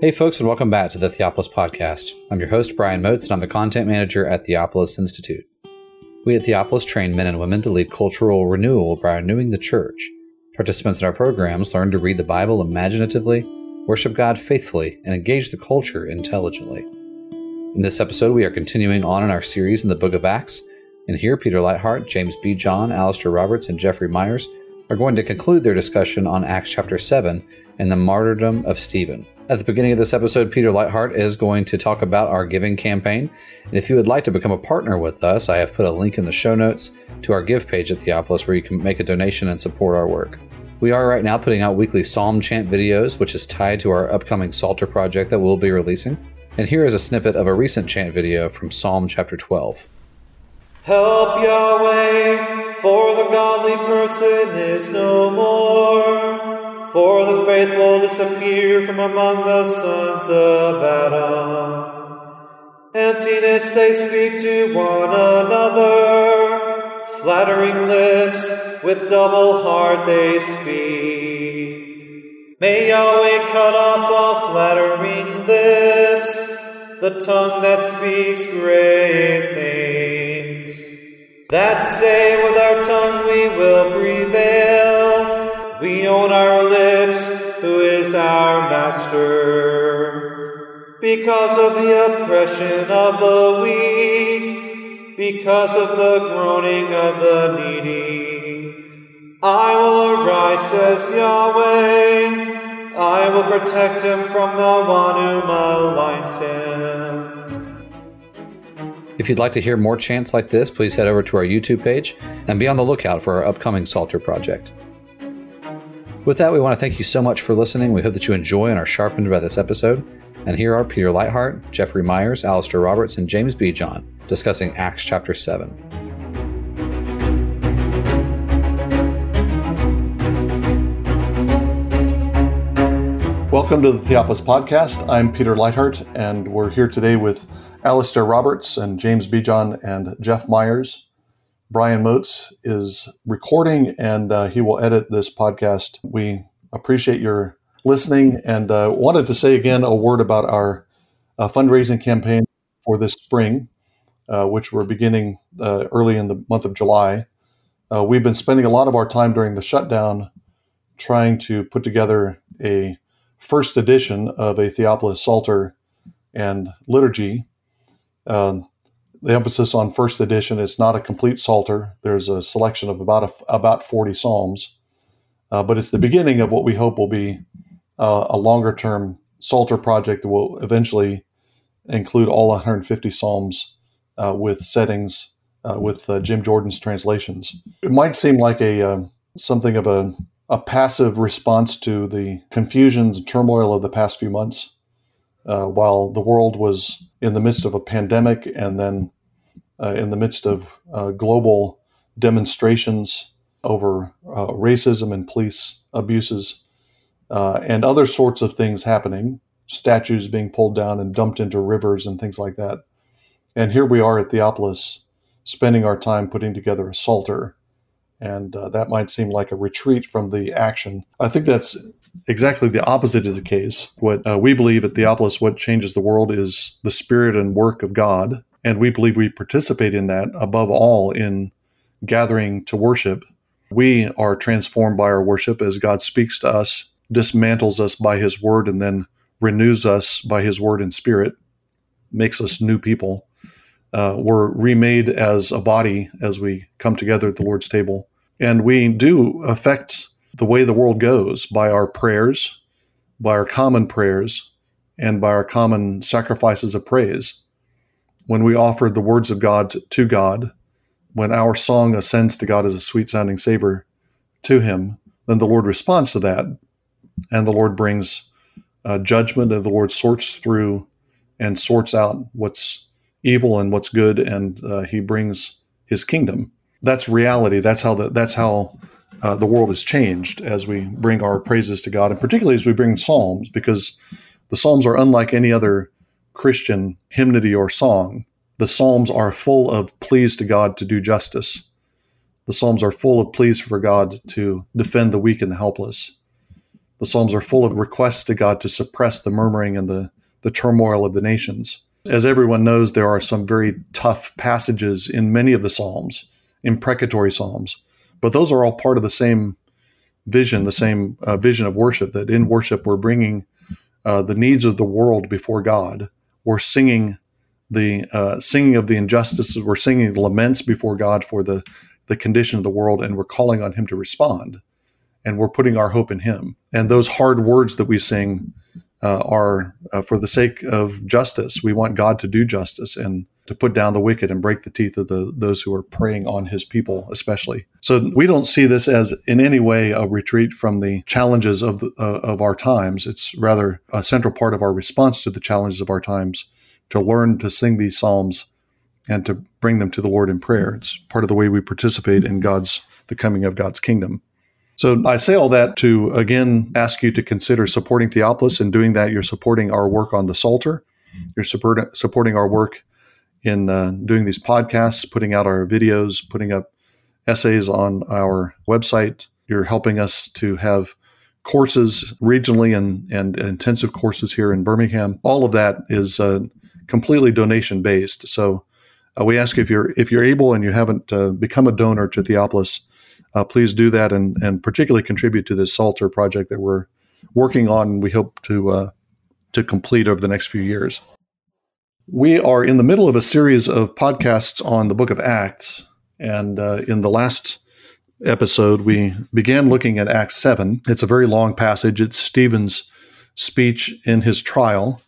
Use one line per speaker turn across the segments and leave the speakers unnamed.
Hey, folks, and welcome back to the Theopolis Podcast. I'm your host, Brian Moats, and I'm the content manager at Theopolis Institute. We at Theopolis train men and women to lead cultural renewal by renewing the church. Participants in our programs learn to read the Bible imaginatively, worship God faithfully, and engage the culture intelligently. In this episode, we are continuing on in our series in the book of Acts, and here Peter Leithart, James B. John, Alastair Roberts, and Jeffrey Meyers are going to conclude their discussion on Acts chapter 7 and the martyrdom of Stephen. At the beginning of this episode, Peter Leithart is going to talk about our giving campaign. And if you would like to become a partner with us, I have put a link in the show notes to our give page at Theopolis where you can make a donation and support our work. We are right now putting out weekly psalm chant videos, which is tied to our upcoming Psalter project that we'll be releasing. And here is a snippet of a recent chant video from Psalm chapter 12.
Help Yahweh, for the godly person is no more. For the faithful disappear from among the sons of Adam. Emptiness they speak to one another, flattering lips, with double heart they speak. May Yahweh cut off all flattering lips, the tongue that speaks great things. That say with our tongue we will prevail we own our lips, who is our master. Because of the oppression of the weak, because of the groaning of the needy, I will arise, says Yahweh. I will protect him from the one who maligns him.
If you'd like to hear more chants like this, please head over to our YouTube page and be on the lookout for our upcoming Psalter project. With that, we want to thank you so much for listening. We hope that you enjoy and are sharpened by this episode. And here are Peter Leithart, Jeffrey Meyers, Alastair Roberts, and James Bejon discussing Acts chapter 7.
Welcome to the Theopolis Podcast. I'm Peter Leithart, and we're here today with Alastair Roberts and James Bejon and Jeff Meyers. Brian Moats is recording and uh, he will edit this podcast. We appreciate your listening and uh, wanted to say again a word about our uh, fundraising campaign for this spring, uh, which we're beginning uh, early in the month of July. Uh, we've been spending a lot of our time during the shutdown trying to put together a first edition of a Theopolis Psalter and liturgy. Um, the emphasis on first edition is not a complete psalter. There's a selection of about a, about 40 psalms, uh, but it's the beginning of what we hope will be uh, a longer term psalter project that will eventually include all 150 psalms uh, with settings uh, with uh, Jim Jordan's translations. It might seem like a um, something of a, a passive response to the confusions and turmoil of the past few months. Uh, while the world was in the midst of a pandemic and then uh, in the midst of uh, global demonstrations over uh, racism and police abuses uh, and other sorts of things happening, statues being pulled down and dumped into rivers and things like that. And here we are at Theopolis spending our time putting together a psalter. And uh, that might seem like a retreat from the action. I think that's exactly the opposite is the case. What uh, we believe at Theopolis, what changes the world is the spirit and work of God. And we believe we participate in that above all in gathering to worship. We are transformed by our worship as God speaks to us, dismantles us by his word, and then renews us by his word and spirit, makes us new people. Uh, we're remade as a body as we come together at the Lord's table. And we do affect the way the world goes by our prayers, by our common prayers, and by our common sacrifices of praise. When we offer the words of God to God, when our song ascends to God as a sweet sounding savor to Him, then the Lord responds to that. And the Lord brings uh, judgment, and the Lord sorts through and sorts out what's evil and what's good, and uh, He brings His kingdom. That's reality. That's how the, that's how uh, the world has changed as we bring our praises to God, and particularly as we bring psalms, because the psalms are unlike any other Christian hymnody or song. The psalms are full of pleas to God to do justice. The psalms are full of pleas for God to defend the weak and the helpless. The Psalms are full of requests to God to suppress the murmuring and the, the turmoil of the nations. As everyone knows, there are some very tough passages in many of the Psalms, imprecatory Psalms, but those are all part of the same vision, the same uh, vision of worship. That in worship we're bringing uh, the needs of the world before God. We're singing the uh, singing of the injustices. We're singing laments before God for the the condition of the world, and we're calling on Him to respond. And we're putting our hope in Him. And those hard words that we sing uh, are uh, for the sake of justice. We want God to do justice and to put down the wicked and break the teeth of the those who are preying on his people especially. So we don't see this as in any way a retreat from the challenges of the, uh, of our times. It's rather a central part of our response to the challenges of our times to learn to sing these psalms and to bring them to the lord in prayer. It's part of the way we participate in god's the coming of god's kingdom so I say all that to again ask you to consider supporting Theopolis. and doing that, you're supporting our work on the Psalter. You're support, supporting our work in uh, doing these podcasts, putting out our videos, putting up essays on our website. You're helping us to have courses regionally and, and intensive courses here in Birmingham. All of that is uh, completely donation based. So uh, we ask if you're if you're able and you haven't uh, become a donor to Theopolis, uh, please do that and and particularly contribute to this Psalter project that we're working on. We hope to uh, to complete over the next few years. We are in the middle of a series of podcasts on the book of Acts. And uh, in the last episode, we began looking at Acts 7. It's a very long passage. It's Stephen's speech in his trial.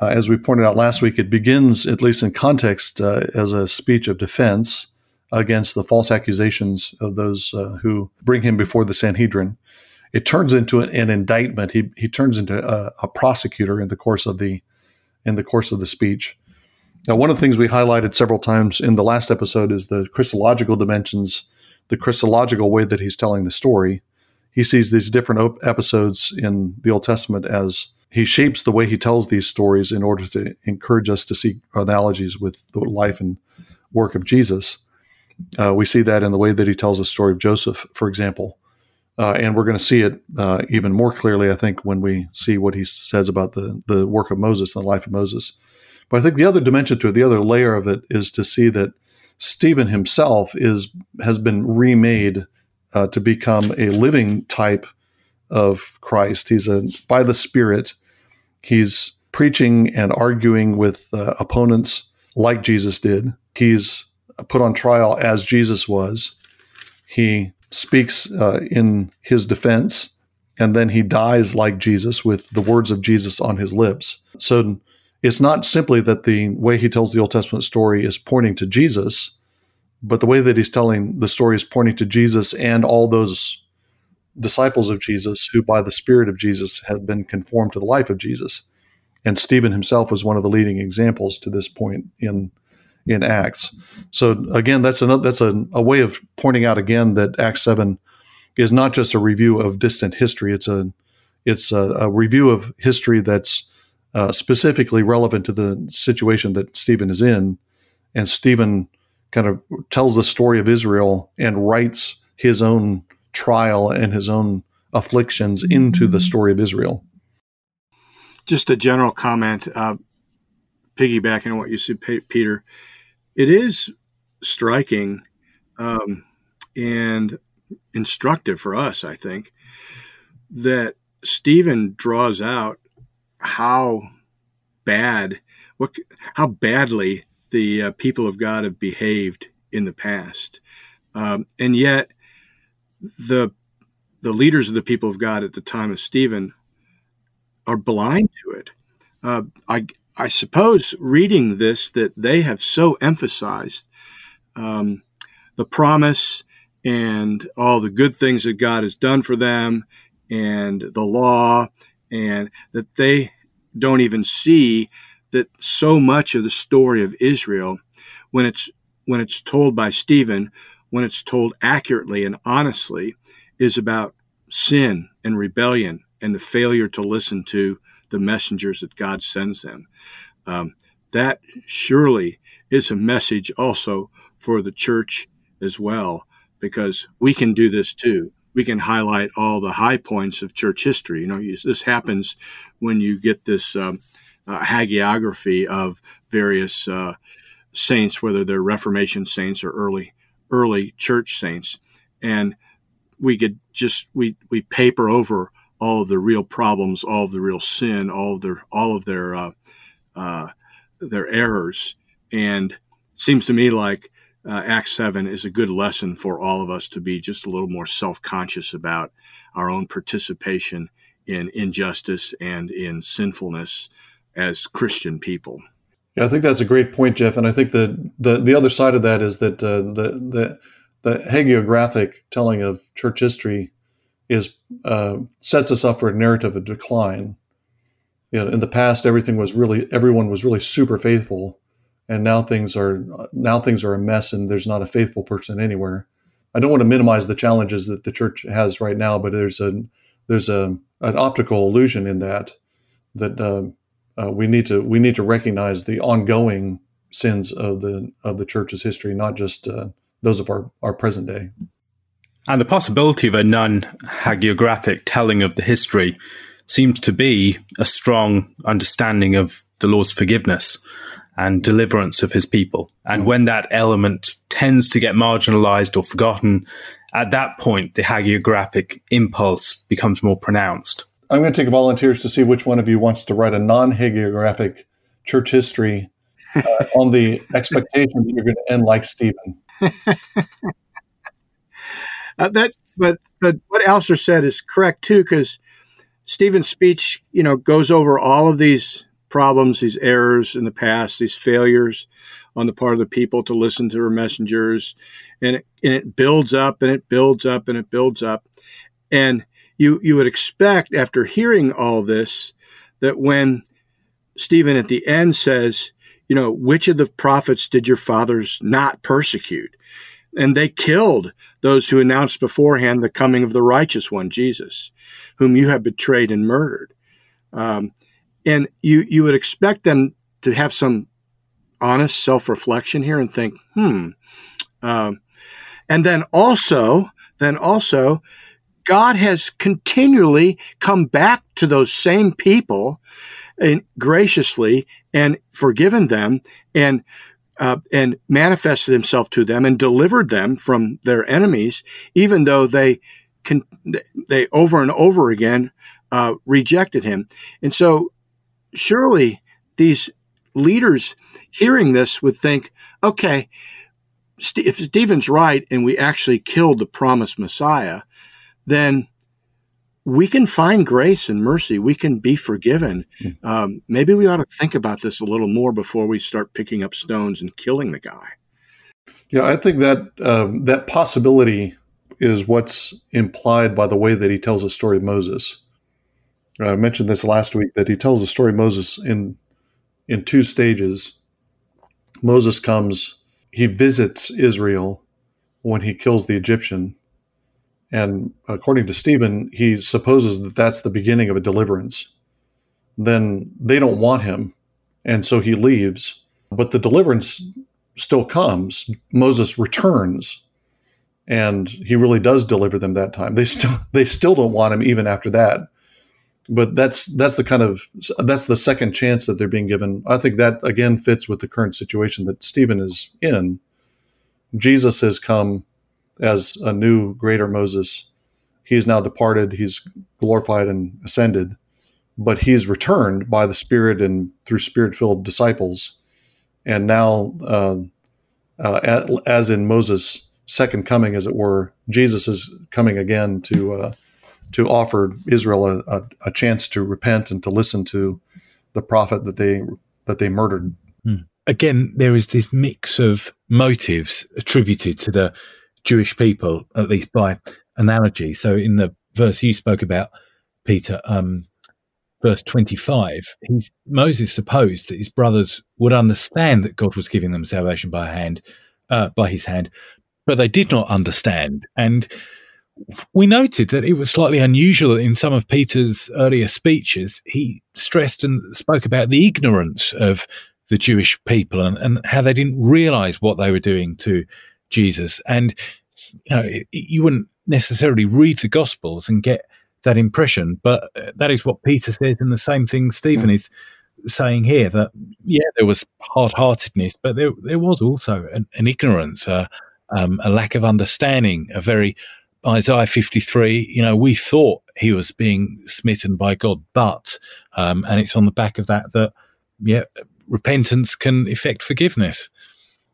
Uh, as we pointed out last week, it begins, at least in context, uh, as a speech of defense against the false accusations of those uh, who bring him before the Sanhedrin. It turns into an, an indictment. He, he turns into a, a prosecutor in the course of the in the course of the speech. Now, one of the things we highlighted several times in the last episode is the Christological dimensions, the Christological way that he's telling the story. He sees these different op- episodes in the Old Testament as he shapes the way he tells these stories in order to encourage us to see analogies with the life and work of Jesus. Uh, we see that in the way that he tells the story of Joseph, for example. Uh, and we're going to see it uh, even more clearly, I think, when we see what he says about the, the work of Moses and the life of Moses. But I think the other dimension to it, the other layer of it, is to see that Stephen himself is has been remade uh, to become a living type of Christ. He's a by the Spirit. He's preaching and arguing with uh, opponents like Jesus did. He's put on trial as Jesus was. He speaks uh, in his defense, and then he dies like Jesus with the words of Jesus on his lips. So it's not simply that the way he tells the Old Testament story is pointing to Jesus, but the way that he's telling the story is pointing to Jesus and all those disciples of Jesus who, by the Spirit of Jesus, have been conformed to the life of Jesus. And Stephen himself was one of the leading examples to this point in in Acts. So again, that's another that's a, a way of pointing out again that Acts seven is not just a review of distant history. It's a it's a, a review of history that's uh, specifically relevant to the situation that Stephen is in. And Stephen kind of tells the story of Israel and writes his own trial and his own afflictions into the story of Israel.
Just a general comment, uh, piggybacking on what you said, Peter. It is striking um, and instructive for us, I think, that Stephen draws out how bad, what, how badly the uh, people of God have behaved in the past, um, and yet the the leaders of the people of God at the time of Stephen are blind to it. Uh, I I suppose reading this that they have so emphasized um, the promise and all the good things that God has done for them and the law and that they don't even see that so much of the story of Israel, when it's when it's told by Stephen, when it's told accurately and honestly, is about sin and rebellion and the failure to listen to the messengers that God sends them. Um, that surely is a message also for the church as well, because we can do this too. we can highlight all the high points of church history. You know, this happens when you get this um, uh, hagiography of various uh, saints, whether they're Reformation saints or early early church saints, and we could just we we paper over all of the real problems, all of the real sin, all of their all of their uh, uh, their errors, and seems to me like uh, Acts seven is a good lesson for all of us to be just a little more self conscious about our own participation in injustice and in sinfulness as Christian people.
Yeah, I think that's a great point, Jeff. And I think the the, the other side of that is that uh, the the the hagiographic telling of church history is uh, sets us up for a narrative of decline. You know, in the past, everything was really everyone was really super faithful, and now things are now things are a mess, and there's not a faithful person anywhere. I don't want to minimize the challenges that the church has right now, but there's a there's a an optical illusion in that that uh, uh, we need to we need to recognize the ongoing sins of the of the church's history, not just uh, those of our, our present day.
And the possibility of a non hagiographic telling of the history seems to be a strong understanding of the Lord's forgiveness and deliverance of his people. And when that element tends to get marginalized or forgotten, at that point, the hagiographic impulse becomes more pronounced.
I'm going to take volunteers to see which one of you wants to write a non hagiographic church history uh, on the expectation that you're going to end like Stephen.
Uh, that, but but what Alastair said is correct too, because Stephen's speech, you know, goes over all of these problems, these errors in the past, these failures on the part of the people to listen to her messengers, and it, and it builds up and it builds up and it builds up, and you you would expect after hearing all this that when Stephen at the end says, you know, which of the prophets did your fathers not persecute? And they killed those who announced beforehand the coming of the righteous one, Jesus, whom you have betrayed and murdered. Um, and you you would expect them to have some honest self reflection here and think, hmm. Um, and then also, then also, God has continually come back to those same people and graciously and forgiven them and uh, and manifested himself to them and delivered them from their enemies, even though they can, they over and over again uh, rejected him. And so, surely these leaders hearing this would think, okay, if Stephen's right and we actually killed the promised Messiah, then we can find grace and mercy. We can be forgiven. Mm. Um, maybe we ought to think about this a little more before we start picking up stones and killing the guy.
Yeah, I think that um, that possibility is what's implied by the way that he tells the story of Moses. I mentioned this last week that he tells the story of Moses in in two stages. Moses comes, he visits Israel when he kills the Egyptian, and according to Stephen, he supposes that that's the beginning of a deliverance. Then they don't want him. And so he leaves. But the deliverance still comes. Moses returns and he really does deliver them that time. They still they still don't want him even after that. But that's that's the kind of that's the second chance that they're being given. I think that again fits with the current situation that Stephen is in. Jesus has come as a new greater Moses. He is now departed, he's glorified and ascended, but he's returned by the Spirit and through spirit filled disciples. And now, uh, uh, as in Moses' second coming, as it were, Jesus is coming again to uh, to offer Israel a, a, a, chance to repent and to listen to the prophet that they that they murdered.
Hmm. Again, there is this mix of motives attributed to the Jewish people, at least by analogy. So in the verse you spoke about, Peter, um, verse 25, he's, Moses supposed that his brothers would understand that God was giving them salvation by hand, uh, by his hand, but they did not understand. And we noted that it was slightly unusual in some of Peter's earlier speeches. He stressed and spoke about the ignorance of the Jewish people and, and how they didn't realize what they were doing to Jesus. And you know, you wouldn't necessarily read the Gospels and get that impression. But uh, that is what Peter says, and the same thing Stephen mm. is saying here that yeah, there was hard-heartedness, but there there was also an, an ignorance, uh, um, a lack of understanding, a very Isaiah 53, you know, we thought he was being smitten by God, but, um, and it's on the back of that that, yeah, repentance can effect forgiveness.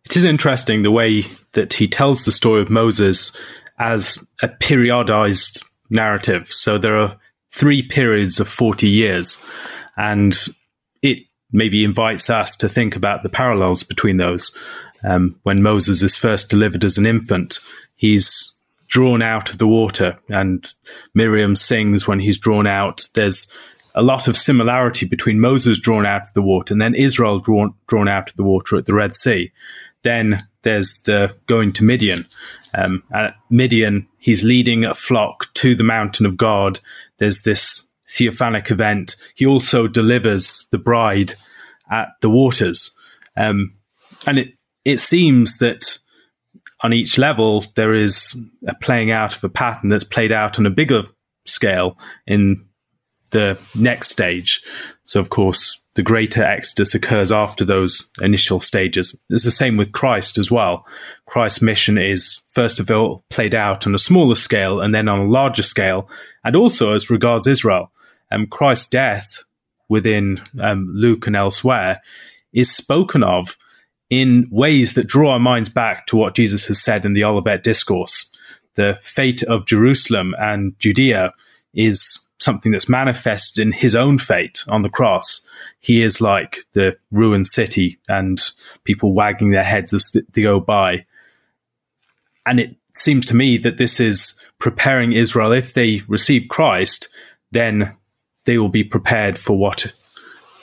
It is interesting the way that he tells the story of Moses as a periodized narrative. So there are three periods of 40 years, and it maybe invites us to think about the parallels between those. Um, when Moses is first delivered as an infant, he's drawn out of the water, and Miriam sings when he's drawn out. There's a lot of similarity between Moses drawn out of the water and then Israel drawn drawn out of the water at the Red Sea. Then there's the going to Midian. Um, at Midian, he's leading a flock to the mountain of God. There's this theophanic event. He also delivers the bride at the waters, um, and it it seems that on each level, there is a playing out of a pattern that's played out on a bigger scale in the next stage. So, of course, the greater exodus occurs after those initial stages. It's the same with Christ as well. Christ's mission is, first of all, played out on a smaller scale and then on a larger scale, and also as regards Israel. Um, Christ's death within um, Luke and elsewhere is spoken of in ways that draw our minds back to what Jesus has said in the Olivet Discourse. The fate of Jerusalem and Judea is something that's manifested in his own fate on the cross. He is like the ruined city and people wagging their heads as they go by. And it seems to me that this is preparing Israel. If they receive Christ, then they will be prepared for what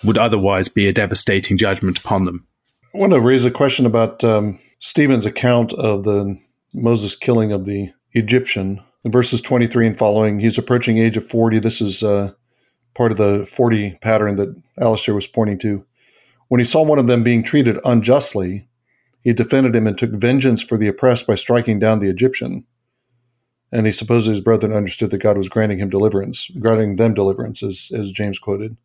would otherwise be a devastating judgment upon them.
I want to raise a question about um, Stephen's account of the Moses killing of the Egyptian. Verses 23 and following, he's approaching age of 40. This is uh, part of the 40 pattern that Alastair was pointing to. When he saw one of them being treated unjustly, he defended him and took vengeance for the oppressed by striking down the Egyptian. And he supposed his brethren understood that God was granting him deliverance, granting them deliverance, as, as James quoted.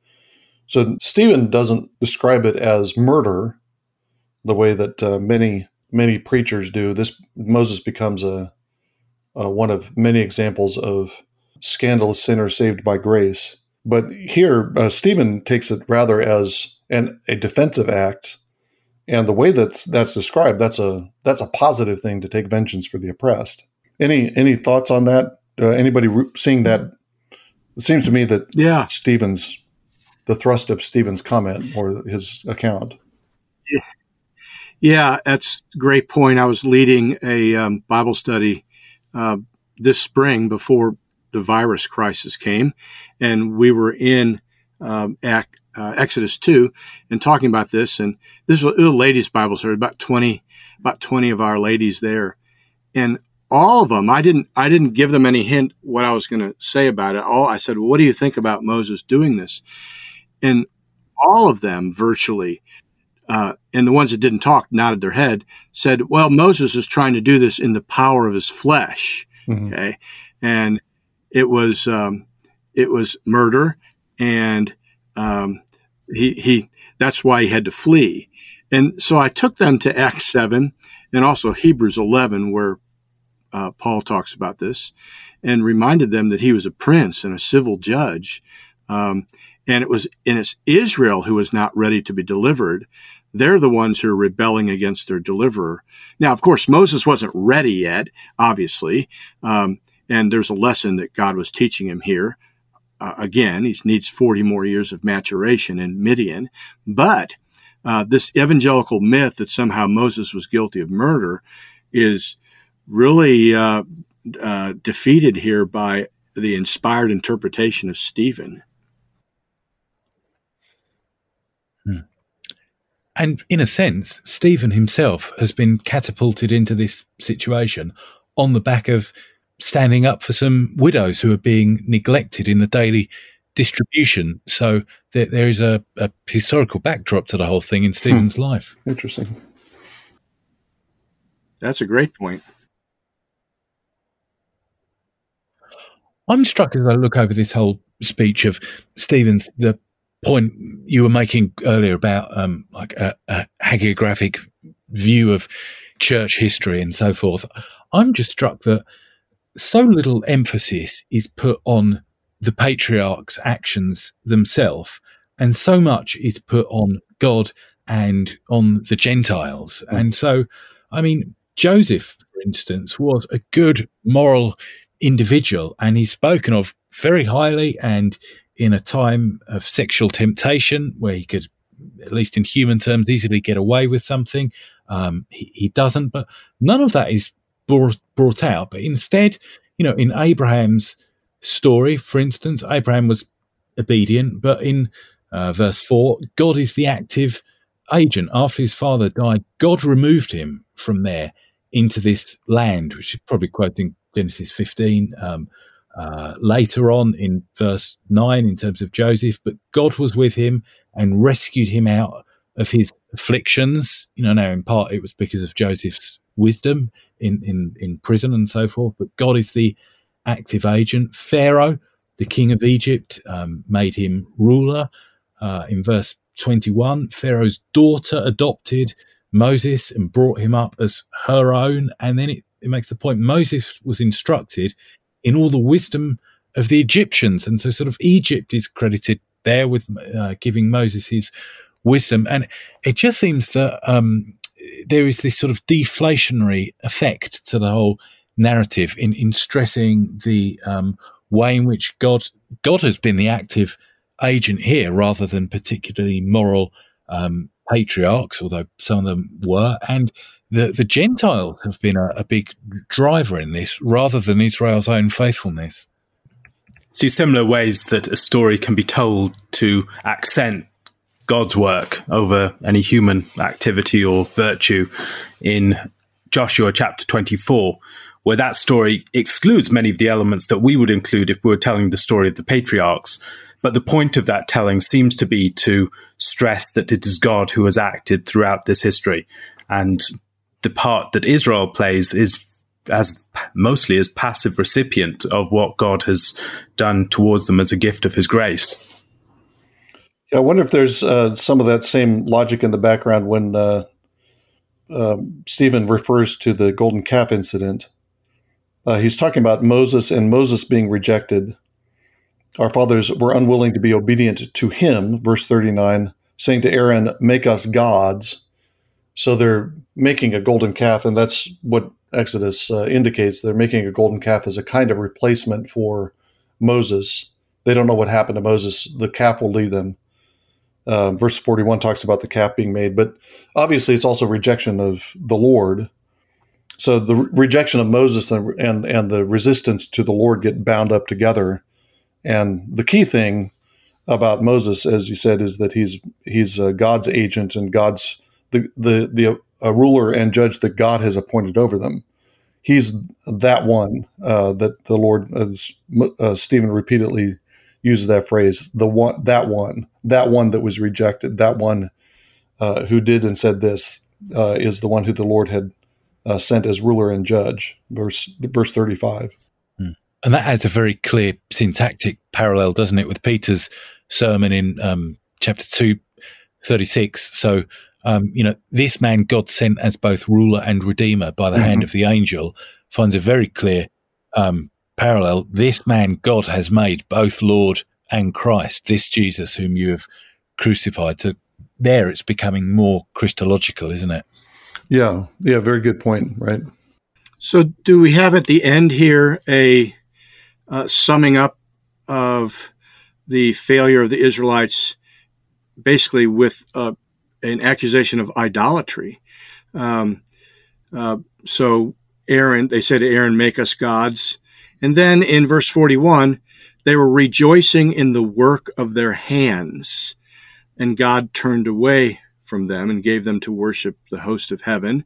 So Stephen doesn't describe it as murder, the way that uh, many many preachers do. This Moses becomes a, a one of many examples of scandalous sinners saved by grace. But here, uh, Stephen takes it rather as an a defensive act, and the way that's that's described, that's a that's a positive thing to take vengeance for the oppressed. Any any thoughts on that? Uh, anybody re- seeing that? It seems to me that
yeah,
Stephen's the thrust of Stephen's comment or his account.
Yeah, that's a great point. I was leading a um, Bible study uh, this spring before the virus crisis came, and we were in um, uh, Exodus two and talking about this. And this was a ladies' Bible study, about twenty, about twenty of our ladies there, and all of them. I didn't, I didn't give them any hint what I was going to say about it. All I said, well, "What do you think about Moses doing this?" And all of them virtually uh, and the ones that didn't talk nodded their head, said, "Well, Moses is trying to do this in the power of his flesh." Mm-hmm. Okay, and it was um, it was murder, and um, he he that's why he had to flee. And so I took them to Acts seven and also Hebrews eleven, where uh, Paul talks about this, and reminded them that he was a prince and a civil judge. Um, and it was and it's Israel who was not ready to be delivered they're the ones who are rebelling against their deliverer. Now, of course, Moses wasn't ready yet, obviously, um, and there's a lesson that God was teaching him here. Uh, again, he needs 40 more years of maturation in Midian, but uh, this evangelical myth that somehow Moses was guilty of murder is really uh, uh defeated here by the inspired interpretation of Stephen.
And in a sense, Stephen himself has been catapulted into this situation on the back of standing up for some widows who are being neglected in the daily distribution. So there, there is a, a, historical backdrop to the whole thing in Stephen's hmm. life.
Interesting.
That's a great point.
I'm struck as I look over this whole speech of Stephen's, the point you were making earlier about um, like a, a hagiographic view of church history and so forth. I'm just struck that so little emphasis is put on the patriarch's actions themselves, and so much is put on God and on the Gentiles. Mm. And so, I mean, Joseph, for instance, was a good moral individual, and he's spoken of very highly and in a time of sexual temptation where he could, at least in human terms, easily get away with something. Um, he, he, doesn't, but none of that is brought, brought out. But instead, you know, in Abraham's story, for instance, Abraham was obedient, but in uh, verse 4, God is the active agent. After his father died, God removed him from there into this land, which is probably quoting Genesis 15. Um, uh, later on in verse 9 in terms of Joseph, but God was with him and rescued him out of his afflictions. You know, now in part it was because of Joseph's wisdom in, in, in prison and so forth, but God is the active agent. Pharaoh, the king of Egypt, um, made him ruler. Uh, in verse 21, Pharaoh's daughter adopted Moses and brought him up as her own. And then it, it makes the point Moses was instructed in all the wisdom of the Egyptians. And so, sort of, Egypt is credited there with uh, giving Moses his wisdom. And it just seems that um, there is this sort of deflationary effect to the whole narrative in, in stressing the um, way in which God God has been the active agent here rather than particularly moral um, patriarchs, although some of them were, and the, the Gentiles have been a, a big driver in this rather than Israel's own faithfulness.
See similar ways that a story can be told to accent God's work over any human activity or virtue in Joshua chapter 24, where that story excludes many of the elements that we would include if we were telling the story of the patriarchs. But the point of that telling seems to be to stress that it is God who has acted throughout this history. And the part that Israel plays is as mostly as passive recipient of what God has done towards them as a gift of his grace.
I wonder if there's uh, some of that same logic in the background when uh, uh, Stephen refers to the golden calf incident. Uh, he's talking about Moses and Moses being rejected. Our fathers were unwilling to be obedient to him, verse 39, saying to Aaron, Make us gods so they're making a golden calf, and that's what Exodus uh, indicates. They're making a golden calf as a kind of replacement for Moses. They don't know what happened to Moses. The calf will lead them. Uh, verse 41 talks about the calf being made, but obviously it's also rejection of the Lord. So the re- rejection of Moses and, and and the resistance to the Lord get bound up together. And the key thing about Moses, as you said, is that he's he's uh, God's agent and God's the the the a ruler and judge that God has appointed over them. He's that one uh, that the Lord, uh, Stephen repeatedly uses that phrase. The one, that one, that one that was rejected, that one uh, who did and said this uh, is the one who the Lord had uh, sent as ruler and judge. Verse verse thirty five.
Hmm. And that adds a very clear syntactic parallel, doesn't it, with Peter's sermon in um, chapter 2, 36. So um, you know, this man God sent as both ruler and redeemer by the mm-hmm. hand of the angel finds a very clear um, parallel. This man God has made both Lord and Christ, this Jesus whom you have crucified. So there it's becoming more Christological, isn't it?
Yeah, yeah, very good point, right?
So, do we have at the end here a uh, summing up of the failure of the Israelites, basically with uh, an accusation of idolatry. Um, uh, so Aaron, they said to Aaron, "Make us gods." And then in verse forty-one, they were rejoicing in the work of their hands, and God turned away from them and gave them to worship the host of heaven.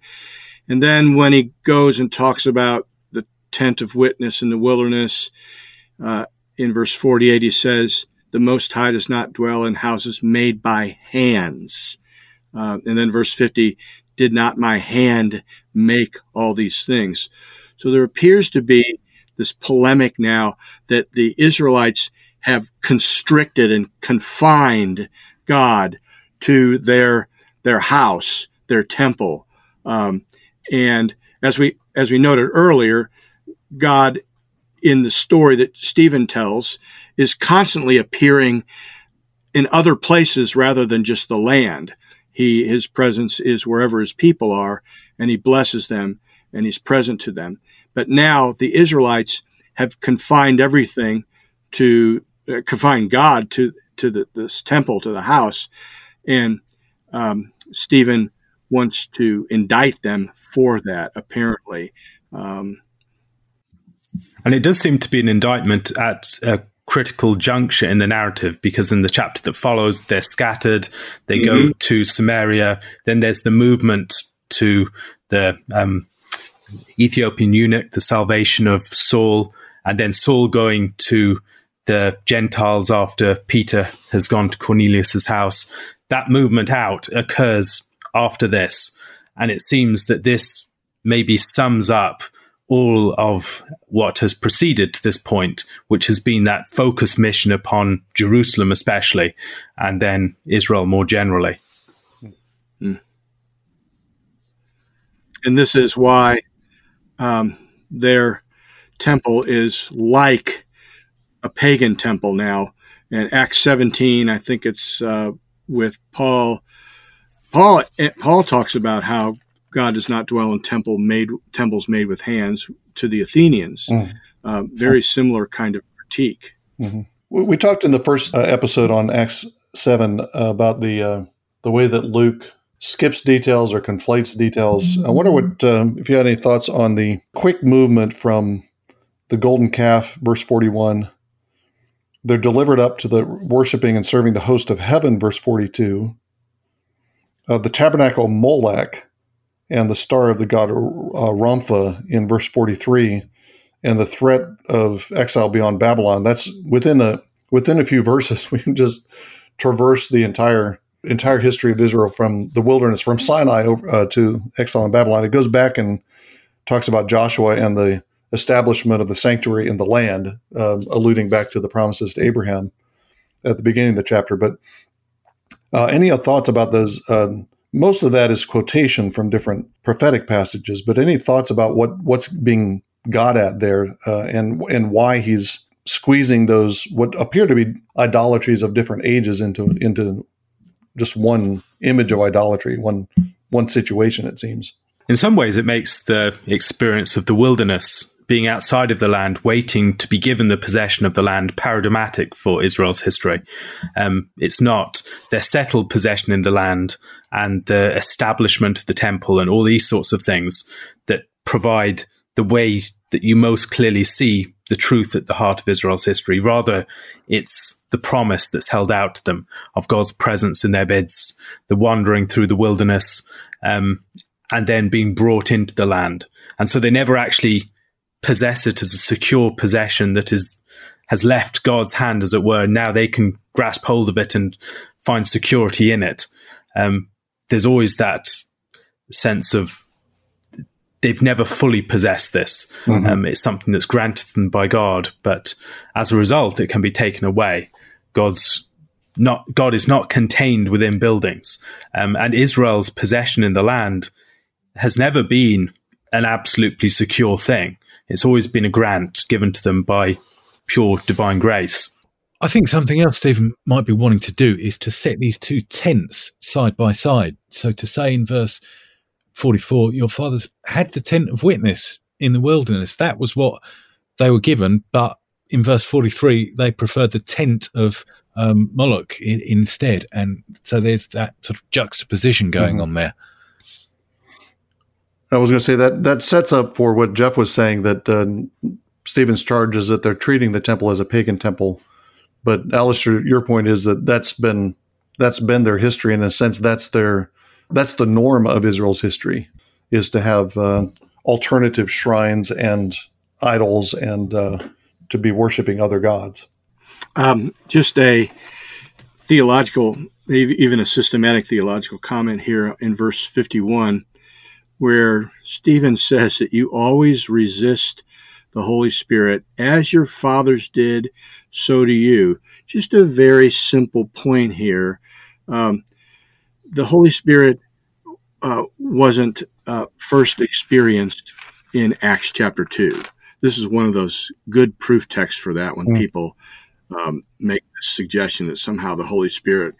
And then when he goes and talks about the tent of witness in the wilderness, uh, in verse 48, he says, The Most High does not dwell in houses made by hands. Uh, and then verse 50, did not my hand make all these things? So there appears to be this polemic now that the Israelites have constricted and confined God to their their house, their temple, um, and as we as we noted earlier, God in the story that Stephen tells is constantly appearing in other places rather than just the land. He his presence is wherever his people are, and he blesses them and he's present to them. But now the Israelites have confined everything to uh, confined God to to the, this temple to the house, and um, Stephen wants to indict them for that. Apparently, um,
and it does seem to be an indictment at a critical juncture in the narrative because in the chapter that follows, they're scattered, they mm-hmm. go to Samaria, then there's the movement to the um, Ethiopian eunuch, the salvation of Saul, and then Saul going to the Gentiles after Peter has gone to Cornelius's house. That movement out occurs after this, and it seems that this maybe sums up all of what has preceded to this point, which has been that focus mission upon Jerusalem, especially, and then Israel more generally.
Mm. And this is why um, their temple is like a pagan temple now. In Acts 17, I think it's uh, with Paul. Paul Paul talks about how God does not dwell in temple made temples made with hands to the Athenians. Mm. Uh, very similar kind of critique.
Mm-hmm. We talked in the first uh, episode on Acts seven uh, about the uh, the way that Luke skips details or conflates details. I wonder what um, if you had any thoughts on the quick movement from the golden calf, verse forty-one. They're delivered up to the worshiping and serving the host of heaven, verse forty-two. Uh, the tabernacle Molech, and the star of the god uh, Rompha in verse 43 and the threat of exile beyond Babylon. That's within a within a few verses. We can just traverse the entire entire history of Israel from the wilderness, from Sinai over, uh, to exile in Babylon. It goes back and talks about Joshua and the establishment of the sanctuary in the land, um, alluding back to the promises to Abraham at the beginning of the chapter. But uh, any thoughts about those uh, most of that is quotation from different prophetic passages. But any thoughts about what what's being got at there, uh, and and why he's squeezing those what appear to be idolatries of different ages into into just one image of idolatry, one one situation. It seems.
In some ways, it makes the experience of the wilderness being outside of the land, waiting to be given the possession of the land, paradigmatic for Israel's history. Um, it's not their settled possession in the land and the establishment of the temple and all these sorts of things that provide the way that you most clearly see the truth at the heart of Israel's history. Rather, it's the promise that's held out to them of God's presence in their midst, the wandering through the wilderness, um, and then being brought into the land. And so they never actually possess it as a secure possession that is has left God's hand, as it were. Now they can grasp hold of it and find security in it. Um, there's always that sense of they've never fully possessed this. Mm-hmm. Um, it's something that's granted them by God, but as a result, it can be taken away. God's not God is not contained within buildings, um, and Israel's possession in the land has never been an absolutely secure thing. It's always been a grant given to them by pure divine grace.
I think something else Stephen might be wanting to do is to set these two tents side by side. So to say in verse 44, your fathers had the tent of witness in the wilderness. That was what they were given. But in verse 43, they preferred the tent of um, Moloch in, instead. And so there's that sort of juxtaposition going mm-hmm. on there.
I was going to say that that sets up for what Jeff was saying that uh, Stephen's charge is that they're treating the temple as a pagan temple. But Alastair, your point is that that's been that's been their history in a sense. That's their that's the norm of Israel's history is to have uh, alternative shrines and idols and uh, to be worshiping other gods.
Um, just a theological, even a systematic theological comment here in verse fifty-one where Stephen says that you always resist the Holy Spirit, as your fathers did, so do you. Just a very simple point here. Um, the Holy Spirit uh, wasn't uh, first experienced in Acts chapter 2. This is one of those good proof texts for that when mm. people um, make the suggestion that somehow the Holy Spirit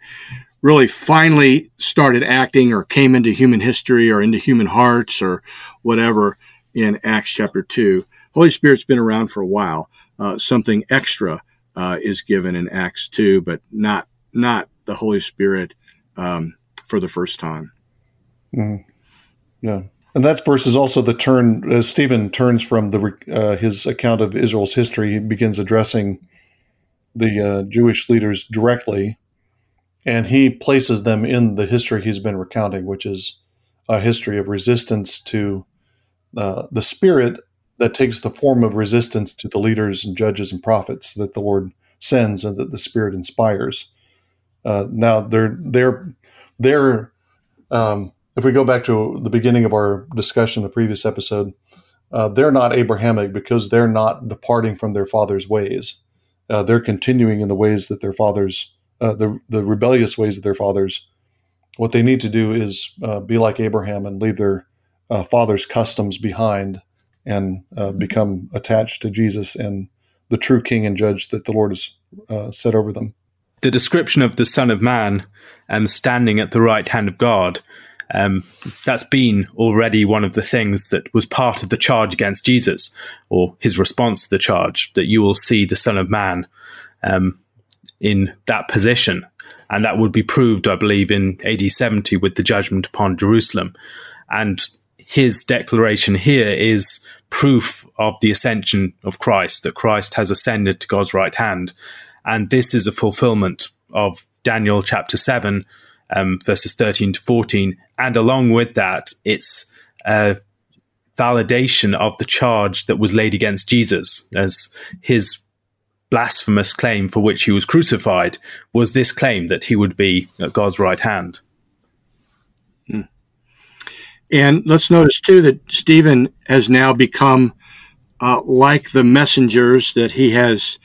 really finally started acting or came into human history or into human hearts or whatever in Acts chapter 2. Holy Spirit's been around for a while. Uh, something extra uh, is given in Acts 2, but not not the Holy Spirit um, for the first time.
Mm-hmm. Yeah. And that verse is also the turn as Stephen turns from the uh, his account of Israel's history. He begins addressing the uh, Jewish leaders directly, and he places them in the history he's been recounting, which is a history of resistance to uh, the spirit that takes the form of resistance to the leaders and judges and prophets that the Lord sends and that the Spirit inspires. Uh, now they're they're they're um, if we go back to the beginning of our discussion the previous episode, uh, they're not Abrahamic because they're not departing from their father's ways. Uh, they're continuing in the ways that their fathers, uh, the the rebellious ways of their fathers. What they need to do is uh, be like Abraham and leave their uh, father's customs behind and uh, become attached to Jesus and the true King and Judge that the Lord has set over them.
The description of the Son of Man um, standing at the right hand of God um, that's been already one of the things that was part of the charge against Jesus, or his response to the charge, that you will see the Son of Man um, in that position. And that would be proved, I believe, in AD 70 with the judgment upon Jerusalem. And his declaration here is proof of the ascension of Christ, that Christ has ascended to God's right hand. And this is a fulfillment of Daniel chapter 7, um, verses 13 to 14. And along with that, it's a validation of the charge that was laid against Jesus as his blasphemous claim for which he was crucified was this claim that he would be at God's right hand.
Hmm. And let's notice too that Stephen has now become uh, like the messengers that he has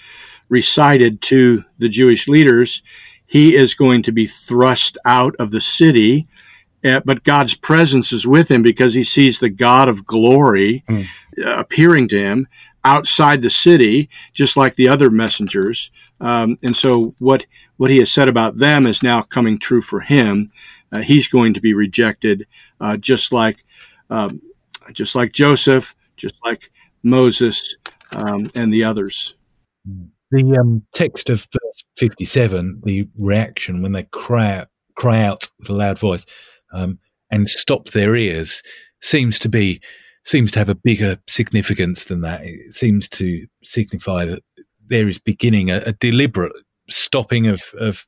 recited to the Jewish leaders he is going to be thrust out of the city. Uh, but God's presence is with him because he sees the God of glory mm. appearing to him outside the city, just like the other messengers. Um, and so, what what he has said about them is now coming true for him. Uh, he's going to be rejected, uh, just like um, just like Joseph, just like Moses, um, and the others.
The um, text of verse 57, the reaction when they cry out, cry out with a loud voice um, and stop their ears, seems to be seems to have a bigger significance than that. It seems to signify that there is beginning a, a deliberate stopping of of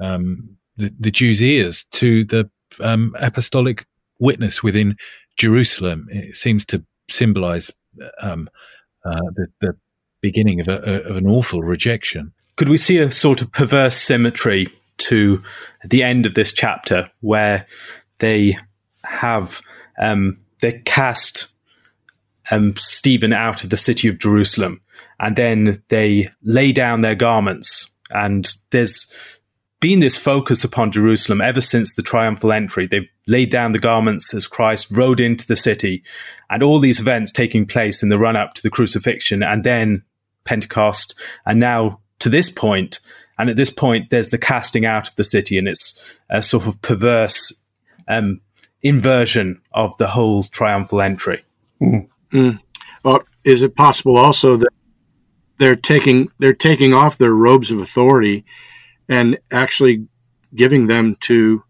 um, the, the, Jews' ears to the um, apostolic witness within Jerusalem. It seems to symbolize um, uh, the, the beginning of, a, of an awful rejection.
Could we see a sort of perverse symmetry to the end of this chapter where they have um, they cast um, Stephen out of the city of Jerusalem, and then they lay down their garments. And there's been this focus upon Jerusalem ever since the triumphal entry. They've laid down the garments as Christ rode into the city, and all these events taking place in the run up to the crucifixion, and then Pentecost, and now to this point. and at this point, there's the casting out of the city, and it's a sort of perverse um, inversion of the whole triumphal entry.
Mm. Mm. Well, is it possible also that they're taking they're taking off their robes of authority and actually giving them to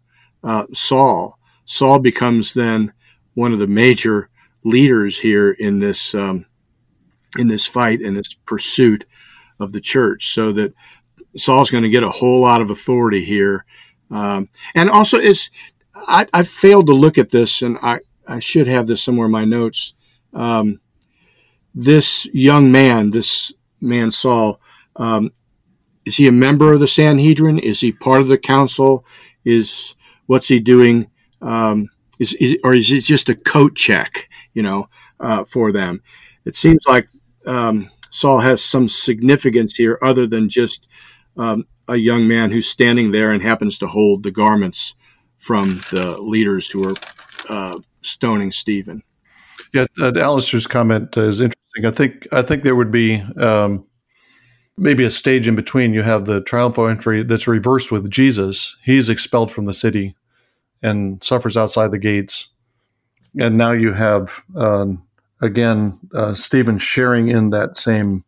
uh, Saul? Saul becomes then one of the major leaders here in this um, in this fight and this pursuit of the church, so that Saul's going to get a whole lot of authority here. Um, and also, is I, I, failed to look at this, and I, I should have this somewhere in my notes. Um, this young man, this man Saul, um, is he a member of the Sanhedrin? Is he part of the council? Is what's he doing? Um, is, is, or is it just a coat check? You know, uh, for them? It seems like um, Saul has some significance here other than just um, a young man who's standing there and happens to hold the garments from the leaders who are uh, stoning Stephen.
Yeah, uh, Alastair's comment is interesting. I think I think there would be um, maybe a stage in between. You have the triumphal entry that's reversed with Jesus. He's expelled from the city and suffers outside the gates, and now you have um, again uh, Stephen sharing in that same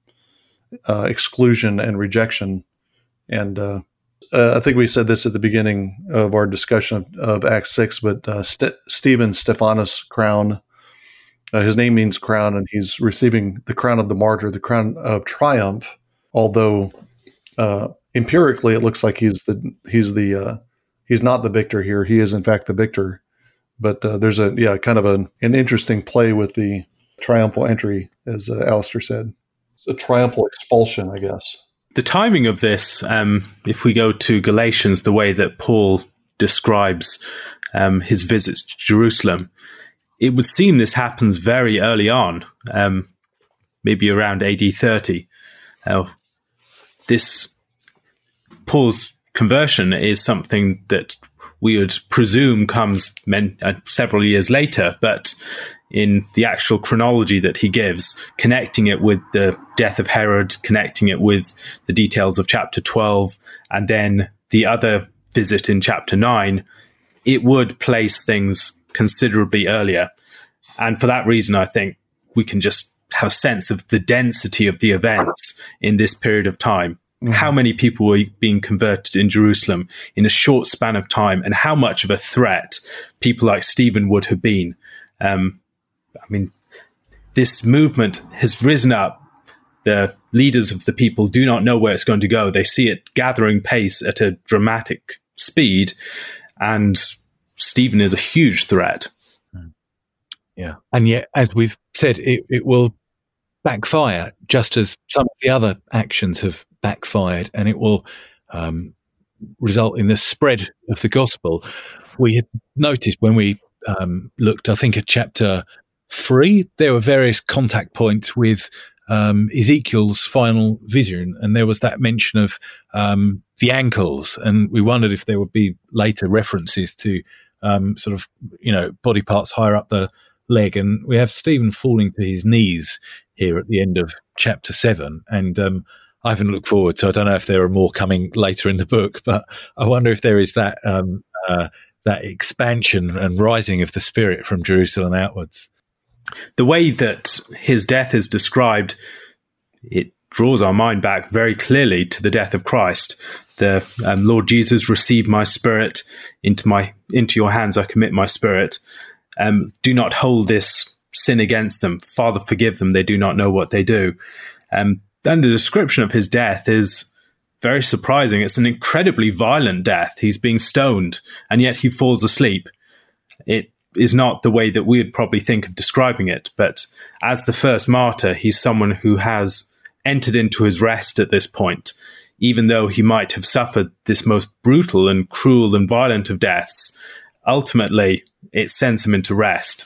uh, exclusion and rejection and uh, uh, I think we said this at the beginning of our discussion of, of Acts 6, but uh, St- Stephen Stephanus crown, uh, his name means crown, and he's receiving the crown of the martyr, the crown of triumph, although uh, empirically it looks like he's the, he's the, uh, he's not the victor here. He is in fact the victor. But uh, there's a, yeah, kind of an, an interesting play with the triumphal entry, as uh, Alastair said. It's a triumphal expulsion, I guess
the timing of this, um, if we go to Galatians, the way that Paul describes um, his visits to Jerusalem, it would seem this happens very early on, um, maybe around AD 30. Uh, this Paul's conversion is something that we would presume comes men, uh, several years later, but in the actual chronology that he gives, connecting it with the death of Herod, connecting it with the details of chapter 12, and then the other visit in chapter 9, it would place things considerably earlier. And for that reason, I think we can just have a sense of the density of the events in this period of time. Mm-hmm. How many people were being converted in Jerusalem in a short span of time, and how much of a threat people like Stephen would have been. Um, I mean, this movement has risen up. The leaders of the people do not know where it's going to go. They see it gathering pace at a dramatic speed, and Stephen is a huge threat.
Yeah. And yet, as we've said, it, it will backfire just as some of the other actions have backfired, and it will um, result in the spread of the gospel. We had noticed when we um, looked, I think, at chapter three, there were various contact points with um, Ezekiel's final vision, and there was that mention of um, the ankles, and we wondered if there would be later references to um, sort of you know body parts higher up the leg, and we have Stephen falling to his knees here at the end of chapter seven, and um, I haven't looked forward, so I don't know if there are more coming later in the book, but I wonder if there is that um, uh, that expansion and rising of the spirit from Jerusalem outwards.
The way that his death is described, it draws our mind back very clearly to the death of Christ. The um, Lord Jesus, receive my spirit into my into your hands. I commit my spirit. Um, do not hold this sin against them. Father, forgive them. They do not know what they do. Um, then the description of his death is very surprising. It's an incredibly violent death. He's being stoned, and yet he falls asleep. It is not the way that we would probably think of describing it. But as the first martyr, he's someone who has entered into his rest at this point, even though he might have suffered this most brutal and cruel and violent of deaths. Ultimately, it sends him into rest.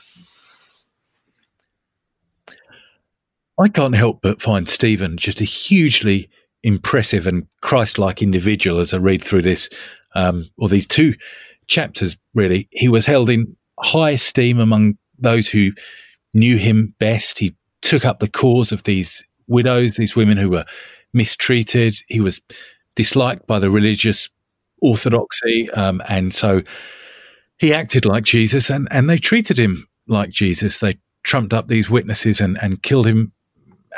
I can't help but find Stephen just a hugely impressive and Christ-like individual as I read through this, um, or these two chapters. Really, he was held in high esteem among those who knew him best. He took up the cause of these widows, these women who were mistreated. He was disliked by the religious orthodoxy. Um, and so he acted like Jesus and, and they treated him like Jesus. They trumped up these witnesses and, and killed him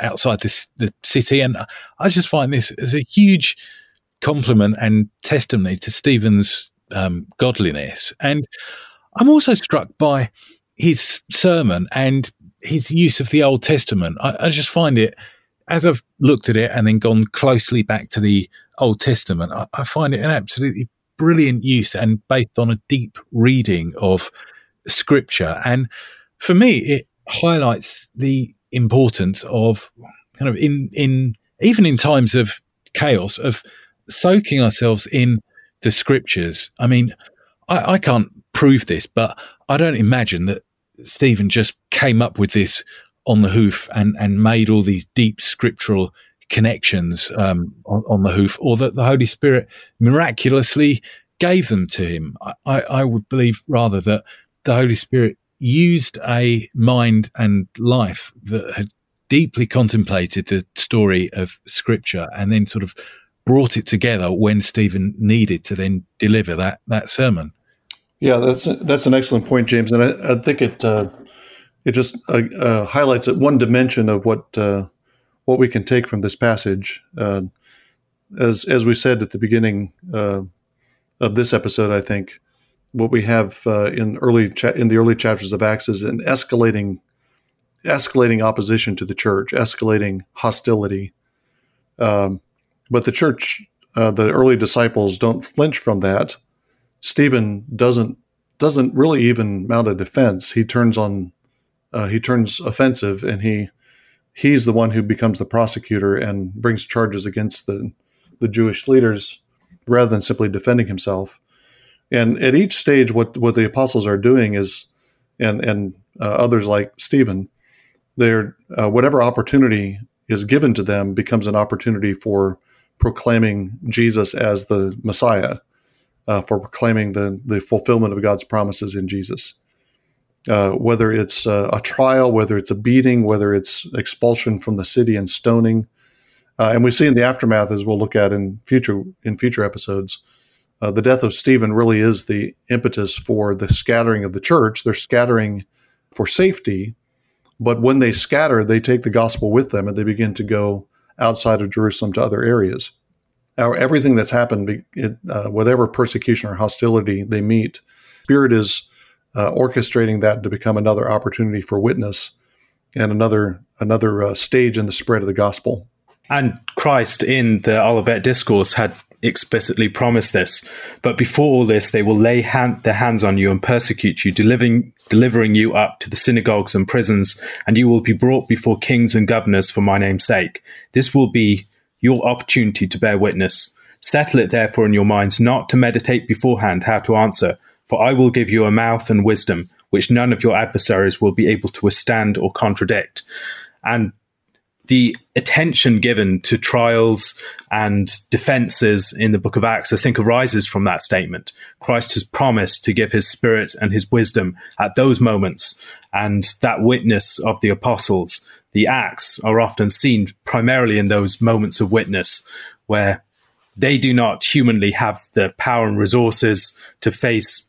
outside this, the city. And I just find this as a huge compliment and testimony to Stephen's um, godliness. And I'm also struck by his sermon and his use of the Old Testament. I, I, just find it, as I've looked at it and then gone closely back to the Old Testament, I, I find it an absolutely brilliant use and based on a deep reading of Scripture. And for me, it highlights the importance of kind of in in even in times of chaos of soaking ourselves in the Scriptures. I mean, I, I can't prove this, but I don't imagine that Stephen just came up with this on the hoof and, and made all these deep scriptural connections um, on, on, the hoof, or that the Holy Spirit miraculously gave them to him. I, I would believe rather that the Holy Spirit used a mind and life that had deeply contemplated the story of Scripture and then sort of brought it together when Stephen needed to then deliver that that sermon.
Yeah, that's that's an excellent point, James, and I, I think it uh, it just uh, uh, highlights it one dimension of what uh, what we can take from this passage. Uh, as as we said at the beginning uh, of this episode, I think what we have in early cha- in the early chapters of Acts is an escalating escalating opposition to the church, escalating hostility. Um, but the church, uh, the early disciples, don't flinch from that. Stephen doesn't doesn't really even mount a defense. He turns on, uh, he turns offensive, and he he's the one who becomes the prosecutor and brings charges against the the Jewish leaders rather than simply defending himself. And at each stage, what what the apostles are doing is, and and uh, others like Stephen, they're uh, whatever opportunity is given to them becomes an opportunity for proclaiming Jesus as the Messiah, uh, for proclaiming the the fulfillment of God's promises in Jesus. Uh, whether it's uh, a trial, whether it's a beating, whether it's expulsion from the city and stoning, uh, and we see in the aftermath, as we'll look at in future in future episodes, uh, the death of Stephen really is the impetus for the scattering of the church. They're scattering for safety, but when they scatter, they take the gospel with them and they begin to go outside of Jerusalem to other areas. Now, everything that's happened, it, whatever persecution or hostility they meet, Spirit is uh, orchestrating that to become another opportunity for witness and another another uh, stage in the spread of the gospel.
And Christ in the Olivet Discourse had explicitly promised this. But before all this, they will lay hand, their hands on you and persecute you, delivering, delivering you up to the synagogues and prisons, and you will be brought before kings and governors for my name's sake. This will be your opportunity to bear witness. Settle it therefore in your minds not to meditate beforehand how to answer, for I will give you a mouth and wisdom, which none of your adversaries will be able to withstand or contradict. And the attention given to trials and defenses in the book of Acts, I think, arises from that statement. Christ has promised to give his spirit and his wisdom at those moments. And that witness of the apostles, the Acts, are often seen primarily in those moments of witness where they do not humanly have the power and resources to face